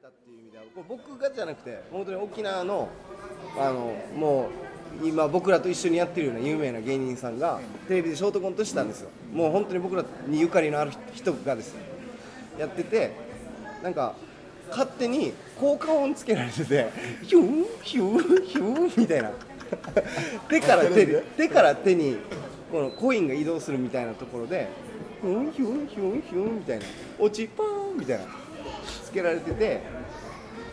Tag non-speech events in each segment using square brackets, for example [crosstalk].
たっていう意味では僕がじゃなくて本当に沖縄のあのもう今僕らと一緒にやってるような有名な芸人さんがテレビでショートコントしたんですよ。もう本当に僕らにゆかりのある人がですねやっててなんか勝手に効果音つけられててヒューヒューヒューみたいな。手から手に手から手にこのコインが移動するみたいなところでヒュンヒュンヒュンヒュンみたいな。落ちパーンみたいなつけられてて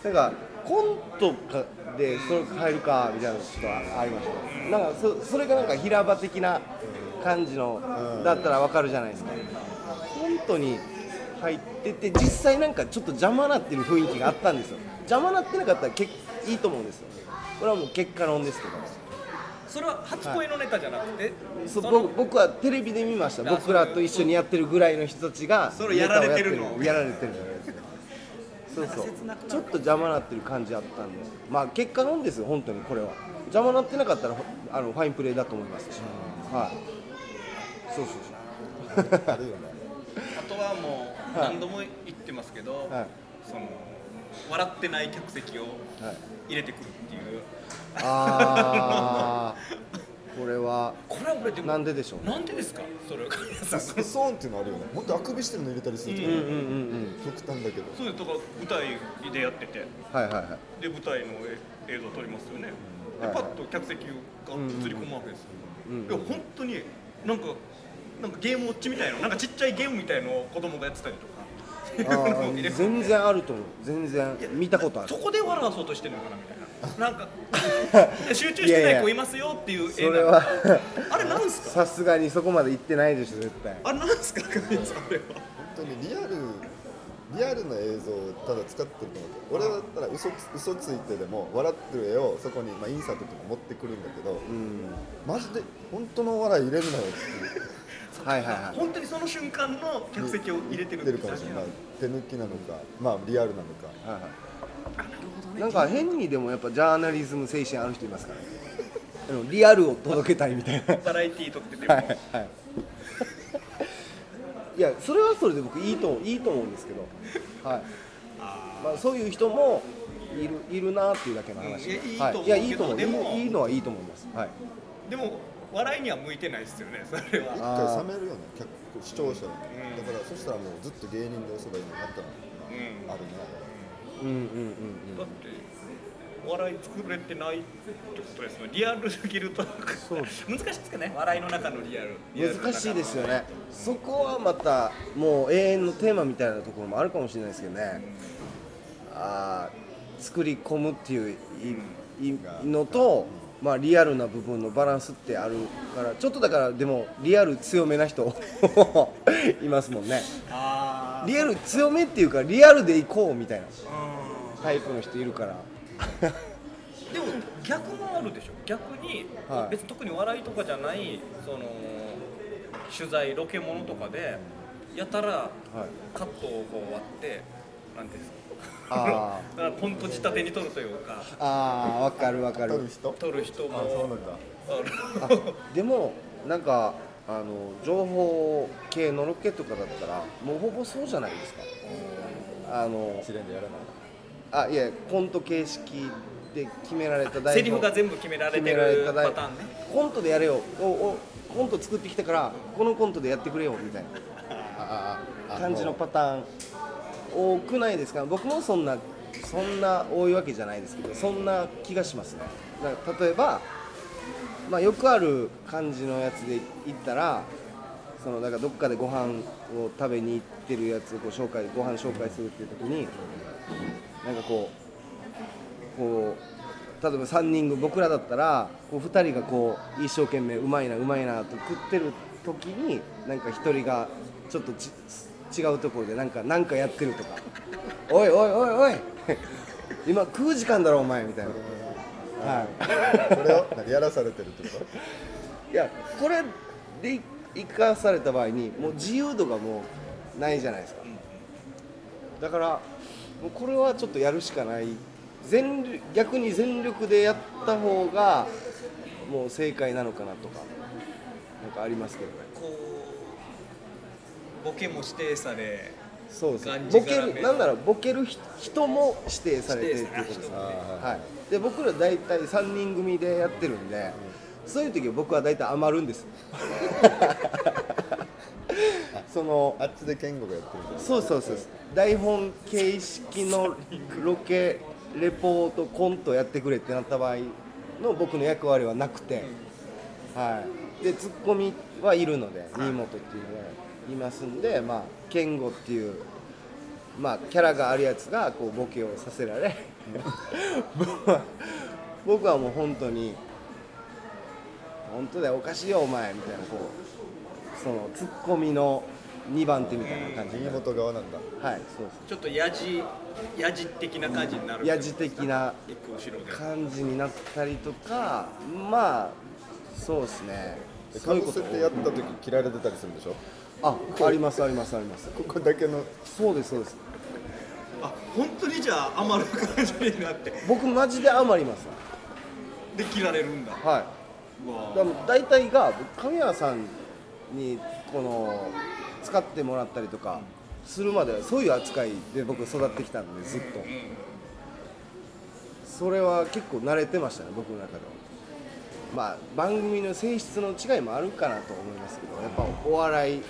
なんかコントかでそれ変えるかみたいなのちょっとありました。なんかそそれがなんか平場的な感じのだったらわかるじゃないですか。コントに入ってて実際なんかちょっと邪魔なってる雰囲気があったんですよ。邪魔なってなかったらけいいと思うんですよ。これはもう結果論ですけど。それは初恋のネタじゃなくて、そうその僕僕はテレビで見ました。あ僕らと一緒にやってるぐらいの人たちがそれやられてるのネタをやってやられてるそうそう。ちょっと邪魔なってる感じあったんで。まあ結果論ですよ本当にこれは。邪魔なってなかったらほあのファインプレーだと思います。し、はい。そうそうそう。あるよね。あとはもうはい何度も言ってますけど、はい。その笑ってない客席をはい。入れてくるっていう。ああこれはこれは俺でもなんででしょうね？なんでですか？それは。神谷さんスソーンっていうのあるよね。もっとあくびしてるの入れたりするとかね、うんうんうんうん極端だけど。そうです。だから舞台でやってて。はいはいはい。で舞台のえ映像撮りますよね。ではいパッと客席が映り込むわけですよ、うんいや本当になんかなんかゲームウォッチみたいななんかちっちゃいゲームみたいのを子供がやってたりとか。あー全然あると思う。全然。見たことある。そこで笑わそうとしてるのかなみたいななんか [laughs] 集中してない子いますよっていうそれは [laughs] あれなんですか？さすがにそこまで行ってないでしょ絶対。あれなんですか？神谷さんあれは。本当にリアルリアルな映像をただ使ってると思うけど俺だったら嘘つ嘘ついてでも笑ってる絵をそこに、まあ、インサートとか持ってくるんだけど、うん。マジで本当の笑い入れるなよっていう。はいはいはい。本当にその瞬間の客席を入れてる出るかもしれない。手抜きなのかまあリアルなのか。はいはい。なんか変にでもやっぱジャーナリズム精神ある人いますからね。[laughs] あのリアルを届けたいみたいな。バラエティー撮ってても、はいはいい。[laughs] やそれはそれで僕いいといいと思うんですけど。はい。まあ、そういう人もいるいるなっていうだけの話で、うんいいはい、いいいやいいと思う。と思うけどでも。いいのはいいと思います。はい。でも笑いには向いてないですよねそれは。一回冷めるよね客視聴者が、だからそしたらもうずっと芸人で嘘がいいのになったら、うん。あるねうんうんうんだってお笑い作れてないってことですね。リアルすぎるとそう難しいですかね。笑いの中のリアル。難しいですよね。そこはまたもう永遠のテーマみたいなところもあるかもしれないですけどね。あー作り込むっていういいのと、まあ、リアルな部分のバランスってあるからちょっとだからでもリアル強めな人 [laughs] いますもんね。あリアル強めっていうかリアルでいこうみたいなあタイプの人いるから。でも逆もあるでしょ。逆に、はい。別に特に笑いとかじゃないその取材ロケものとかでやたらはい。カットをこう割ってなんていうんですか。あ [laughs] だからコント仕立てに撮るというか。ああ分かる分かる。撮る人？撮る人も。あそうなんだ。でもなんかあの情報系のロケとかだったらもうほぼそうじゃないですか。あのでやらないあいやコント形式で決められた台本。セリフが全部決められてるパターンね。コントでやれよ。おおコント作ってきたからこのコントでやってくれよみたいな。感じのパターン多くないですか？僕もそんなそんな多いわけじゃないですけどそんな気がしますね。だから例えば、まあ、よくある感じのやつで言ったらそのだからどっかでご飯を食べに行ってるやつをこう紹介ご飯紹介するっていう時になんかこうこう例えば3人僕らだったらこう2人がこう一生懸命うまいなうまいなと食ってる時になんか1人がちょっと違うところでなんかなんかやってるとか「おいおいおいおい今食う時間だろお前」みたいな。はい。これを何やらされてるってこいやこれで生かされた場合にもう自由度がもうないじゃないですか。だからもうこれはちょっとやるしかない。全力逆に全力でやった方がもう正解なのかなとかなんかありますけどね。こうボケも指定されそうですがんじボケるなんならボケる人人も指定されてるっていうことです指定されてる。はい。で僕ら大体3人組でやってるんで、そういう時は僕は大体余るんです。[laughs] そのあっちで健吾がやってるそうそうそう台本形式のロケレポートコントやってくれってなった場合の僕の役割はなくて、はい、でツッコミはいるので新本っていうのがいますんでまあ健吾っていうまあキャラがあるやつがこうボケをさせられ僕は [laughs] 僕はもう本当に本当だよおかしいよお前みたいなこうそのツッコミの2番手みたいな感じ新本側なんだ。はいそうですちょっとやじやじ的な感じになる。やじ的な感じになったりとかまあそうですねかぶせてやった時切られてたりするんでしょ？あありますありますあります。ここだけの。そうですそうです。あ本当にじゃあ余る感じになって。僕マジで余ります。で切られるんだ。はうわ。いだ大体が神谷さんにこの使ってもらったりとかするまではそういう扱いで僕育ってきたんでずっと。それは結構慣れてましたね僕の中ではまあ番組の性質の違いもあるかなと思いますけどやっぱお笑い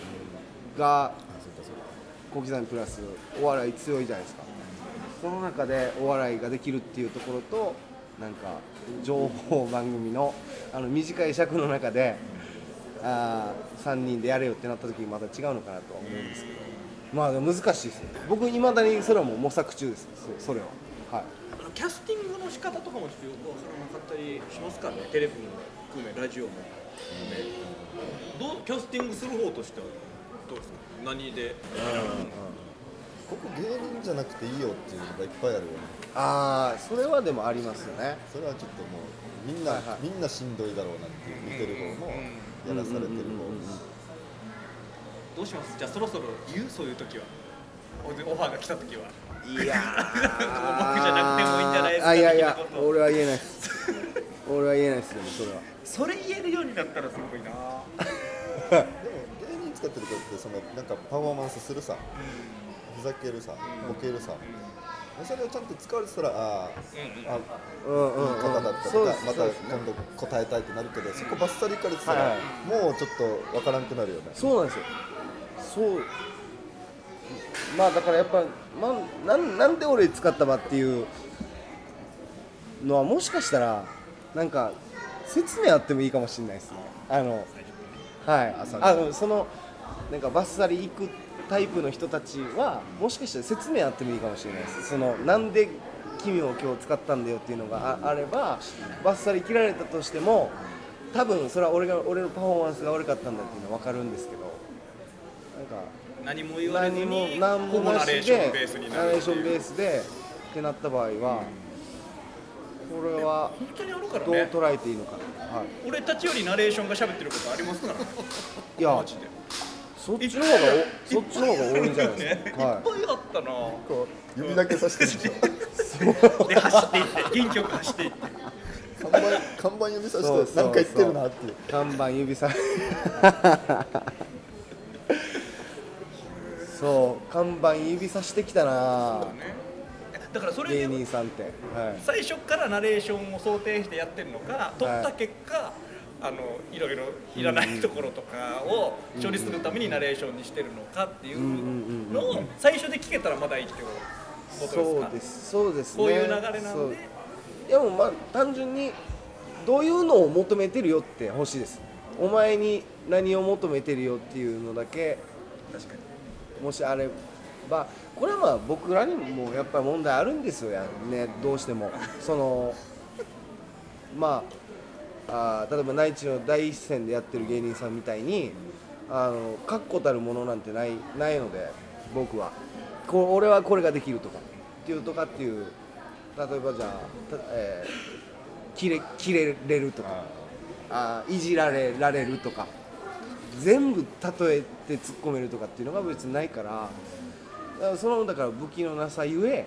が小刻みプラスお笑い強いじゃないですか。その中でお笑いができるっていうところとなんか情報番組のあの短い尺の中であ3人でやれよってなった時にまた違うのかなとは思うんですけど。まあ難しいですね。僕いまだにそれはもう模索中です。そそれは。はいキャスティングの仕方とかもちょっとよくわからなかったりしますからね？テレビも含めラジオも含め。どうキャスティングする方としてはどうですか？何で？ここ芸人じゃなくていいよっていうのがいっぱいあるよね。ああそれはでもありますよね。それはちょっともうみんな、はいはい。みんなしんどいだろうなっていう見てる方もやらされてる方どうします？じゃあそろそろ言う？そういう時は。オファーが来た時はいやー。[laughs] 僕じゃなくてもいいんじゃないですかあいやいや俺は言えないです。俺は言えないです [laughs] でもそれは。それ言えるようになったらすごいな。でも芸人使ってる人ってそのなんかパフォーマンスするさふざけるさボケるさそれをちゃんと使われてたらあああうんうん、うん、いい方だったとかまた今度答えたいってなるけどそこバッサリいかれてたはいらはい。もうちょっとわからんくなるよね。そうなんですよ。そうまあだからやっぱ、まあ、なんなんで俺使ったばっていうのはもしかしたらなんか説明あってもいいかもしれないですね。あのはい。朝あのそのなんかバッサリ行くタイプの人たちはもしかしたら説明あってもいいかもしれないです。そのなんで君を今日使ったんだよっていうのがああればバッサリ切られたとしても多分それは俺が俺のパフォーマンスが悪かったんだっていうのは分かるんですけどなんか何も言われずに何もなしでレーションベースになるナレーションベースでってなった場合はこれは本当にあるからどうね捉えていいのか。な、はい、俺たちよりナレーションが喋ってることありますから。ねいやマジで。そっちの方がおそっちの方が多いんじゃないですねいっか、はぱいあったな。こう指だけさしてるで走っていって。元気よく走っていって。看板看板指さしてなんか言ってるなっていう。い、看板指さそう看板指さしてきたな。だからそれ芸で人さんって、はい、最初からナレーションを想定してやってるのか取った結果、あのいろいろいらないところとかを処理するためにナレーションにしてるのかっていうのを最初で聞けたらまだいいってことですか？そうですそうですね。こういう流れなんで。いやもうまあ単純にどういうのを求めてるよって欲しいです。お前に何を求めてるよっていうのだけ。確かにもしあればこれはまあ僕らにもやっぱり問題あるんですよやね。どうしても。そのまああー例えば内地の第一線でやってる芸人さんみたいにあの確固たるものなんてないないので僕は。こう俺はこれができるとか。っていうとかっていう例えばじゃあ、たえー、切れ切れれるとか。あーいじられられるとか全部例えて突っ込めるとかっていうのが別にないからだからそのだから武器のなさゆえ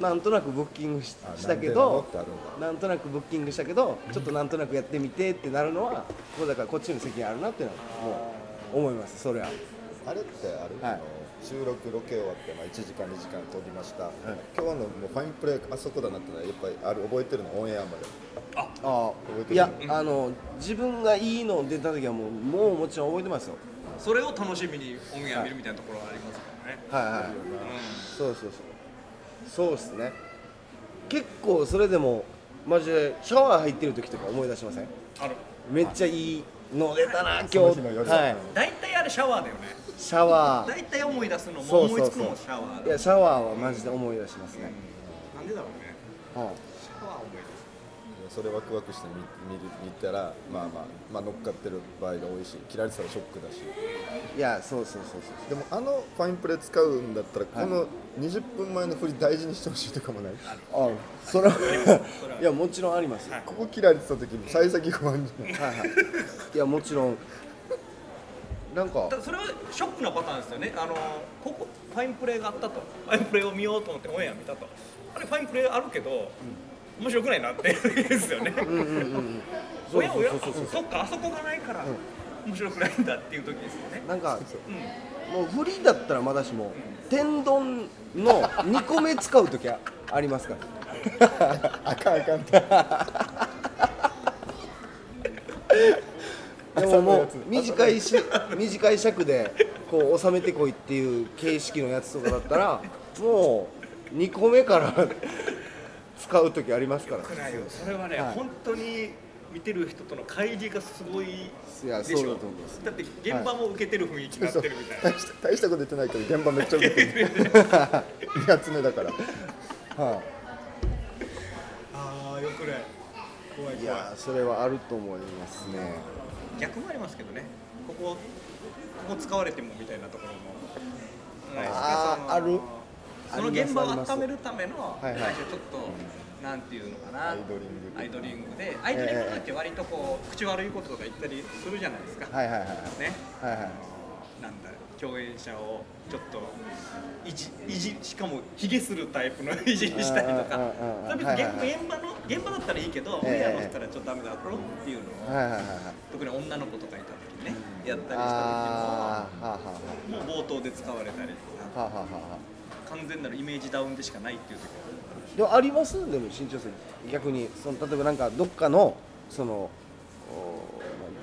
なんとなくブッキングしあしたけなんでなのどってあるんだ。なんとなくブッキングしたけどちょっとなんとなくやってみてってなるのはこれだからこっちの責任あるなっていうのはもう思いますそれは。あれってある、はい。あの収録ロケ終わって、まあ、1時間2時間撮りました、今日のもうファインプレーあそこだなってのはやっぱりある覚えてるの？オンエアまであ。覚えてる？いやあの自分がいいの出た時はもうもうもちろん覚えてますよ。それを楽しみにオンエア見るみたいなところはありますからね、はいはいそうそうそう。そうですね。結構それでもマジでシャワー入ってる時とか思い出しません？ある。めっちゃいいの出たな今日。はい。大体あれシャワーだよねシャワー。大体思い出すのもそうそうそう。思いつくのもシャワーだ。いやシャワーはマジで思い出しますね、なんでだろうね。はシャワー思い出す。それワクワクして見見る見たらまあまあまあ乗っかってる場合が多いし切られてたらショックだし。い、いやそうそうそうそう。でもあのファインプレー使うんだったらこの20分前の振り大事にしてほしいとかもない？あそれはいやもちろんありますよ、ここ切られてた時に幸先不安じゃない？はいはい。いやもちろんなんか。それはショックなパターンですよね。あのここファインプレーがあったと。ファインプレーを見ようと思ってオンエア見たと。あれファインプレーあるけど、面白くないなって言うんですよね、うんうんうん [laughs] おやおやそっかあそこがないから面白くないんだっていう時ですよね、なんかう。ん。もうフリだったらまだしも天丼の2個目使う時はありますから。あかんあかんってでももう短いし短い尺でこう収めてこいっていう形式のやつとかだったらもう2個目から使う時ありますから。少ないよ。それはね、はい。本当に見てる人との乖離がすごいいやでしょ。そうだと思います。だって現場も受けてる雰囲気になってるみたいな、大した大したこと言ってないけど現場めっちゃ受けてる。2発目だから。はああよくない。怖いい、い。怖いやそれはあると思いますね逆もありますけどね。ここここ使われてもみたいなところも。ないですかそのあーあるその現場を温めるためのはいちょっとなんていうのかな。アイドリングアイドリングで。アイドリングって割とこう口悪いこととか言ったりするじゃないですか、はいはいはいね。はいはいなんだ共演者をちょっといじいじしかもひげするタイプの [laughs] いじりしたりとか。現場の現場だったらいいけどオンええエアのったらちょっとダメだろっていうのをはいはいはいはい特に女の子とかいた時にねやったりした時ももう冒頭で使われたりあはあはあはあ完全なるイメージダウンでしかないっていう時でもありますでも身長差逆にその例えばなんかどっかのその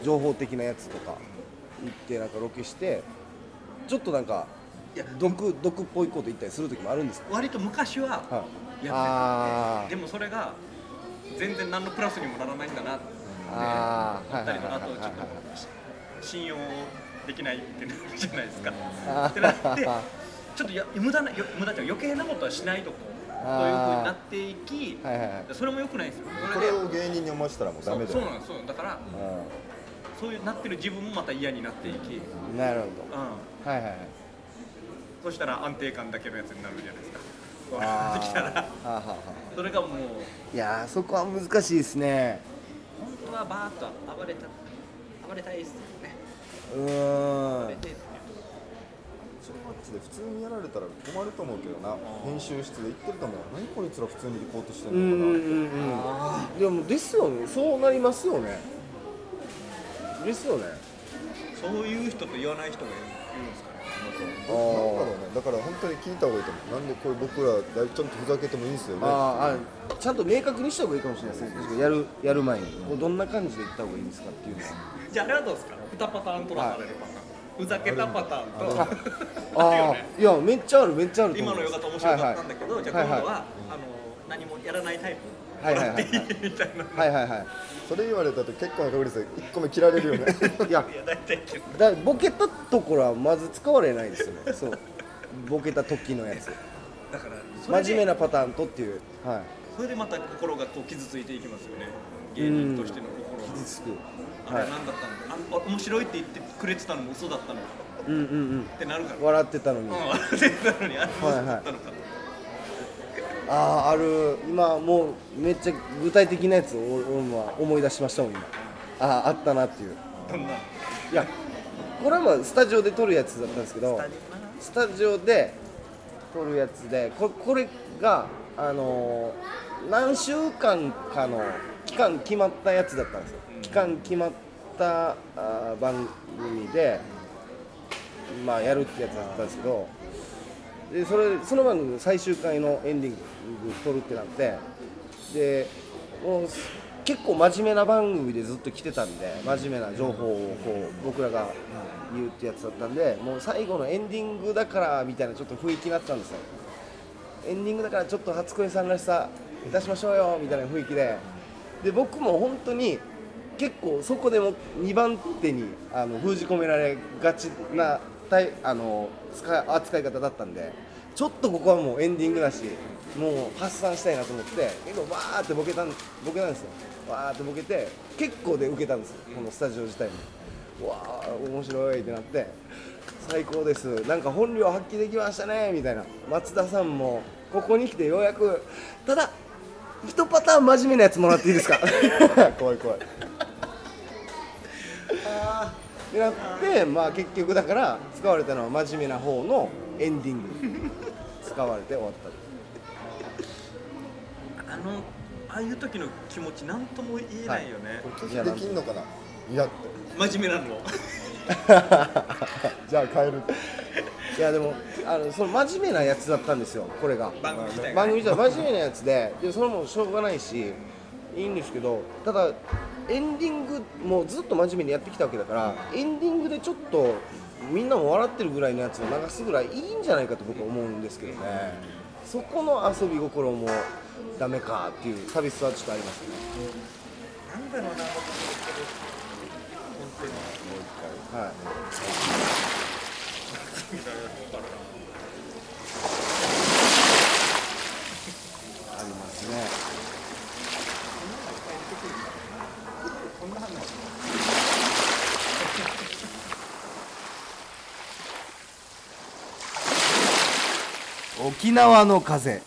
情報的なやつとか行ってなんかロケしてちょっとなんかいや毒毒っぽいこと言ったりする時もあるんですか？割と昔ははい。やっててでもそれが全然何のプラスにもならないんだなって思ったりとかあとちょっと信用できないってなるじゃないですか。ってなってちょっとや無駄なよ無駄っていうか余計なことはしないとこうというふうになっていきはいはいはい。それも良くないんですよ。これを芸人に思わせたらもうダメだよ。そうそうなんです。そうだからそういうなってる自分もまた嫌になっていき、うん、うんなるほど。はいはいはい。そしたら安定感だけのやつになるじゃないですか。あなってきたら。それがもう。いやーそこは難しいですね。本当はバーッと暴れた暴れたいですよね。うーん。暴れてそれマッチで普通にやられたら困ると思うけどな。編集室で言ってると思う。何こいつら普通にリポートしてうんうんんのかな、うんうん。でもですよね。そうなりますよねですよね。そういう人と言わない人がいるんですかね。あなんだろーうね。だから本当に聞いた方がいいと思う。なんでこれ僕らだいちょっとふざけてもいいんですよね。あーあちゃんと明確にした方がいいかもしれないですね。やるやる前に。こうどんな感じで言った方がいいんですかっていうのは。じゃああれはどうですか2パターン取らされるパターン。ふざけたパターンとああねいやめっちゃあるめっちゃあると思今のいますよかった面白かったんだけど、じゃあ今度は、はいはいあの何もやらないタイプはいはいはいもらっていいみたいな、はいはいはい。それ言われたと結構な確率で1個目切られるよね。いや。いや。大体だボケたところはまず使われないですよね。そう。ボケた時のやつ。だからそれで真面目なパターンとっていう。はい。それでまた心がこう傷ついていきますよね。芸人としての心が。傷つく。あはい。れ何だったの？あ面白いって言ってくれてたのも嘘だったのか。うんうんうん。ってなるから。笑ってたのに。うん笑ってたのにあれも嘘だったのか、ああある。今もうめっちゃ具体的なやつを思い出しましたもん今。あああったなっていう。どんな？いやこれはまあスタジオで撮るやつだったんですけどスタジオで撮るやつでここれがあのー何週間かの期間決まったやつだったんですよ。期間決まったあー番組でまあやるってやつだったんですけどでそれその番組の最終回のエンディング撮るってなってでもう結構真面目な番組でずっと来てたんで真面目な情報をこう僕らが言うってやつだったんでもう最後のエンディングだからみたいなちょっと雰囲気になったんですよ。エンディングだからちょっと初恋さんらしさ出しましょうよみたいな雰囲気で。で僕も本当に結構そこでも2番手にあの封じ込められがちなたいあの使い扱い方だったんでちょっとここはもうエンディングだしもう発散したいなと思って結構わーってボケたんボケたんですよ。わーってボケて結構で受けたんですよ。このスタジオ自体も。わー面白いってなって最高です。なんか本領発揮できましたねみたいな。松田さんもここに来てようやくただ一パターン真面目なやつもらっていいですか？[laughs] 怖い怖い。ってなってまあ結局だから使われたのは真面目な方のエンディング。使われて終わったあのああいう時の気持ち何とも言えないよね、拒否できんのかな？いや真面目なの。[laughs] じゃあ帰る。いやでもあのその真面目なやつだったんですよこれが。番組自体がね。番組自体真面目なやつででそれもしょうがないしいいんですけどただエンディングもずっと真面目にやってきたわけだからエンディングでちょっとみんなも笑ってるぐらいのやつを流すぐらいいいんじゃないかと僕は思うんですけどね。そこの遊び心もダメかっていう寂しさはちょっとありますね。なんだろうな本当にはいありますね沖縄の風。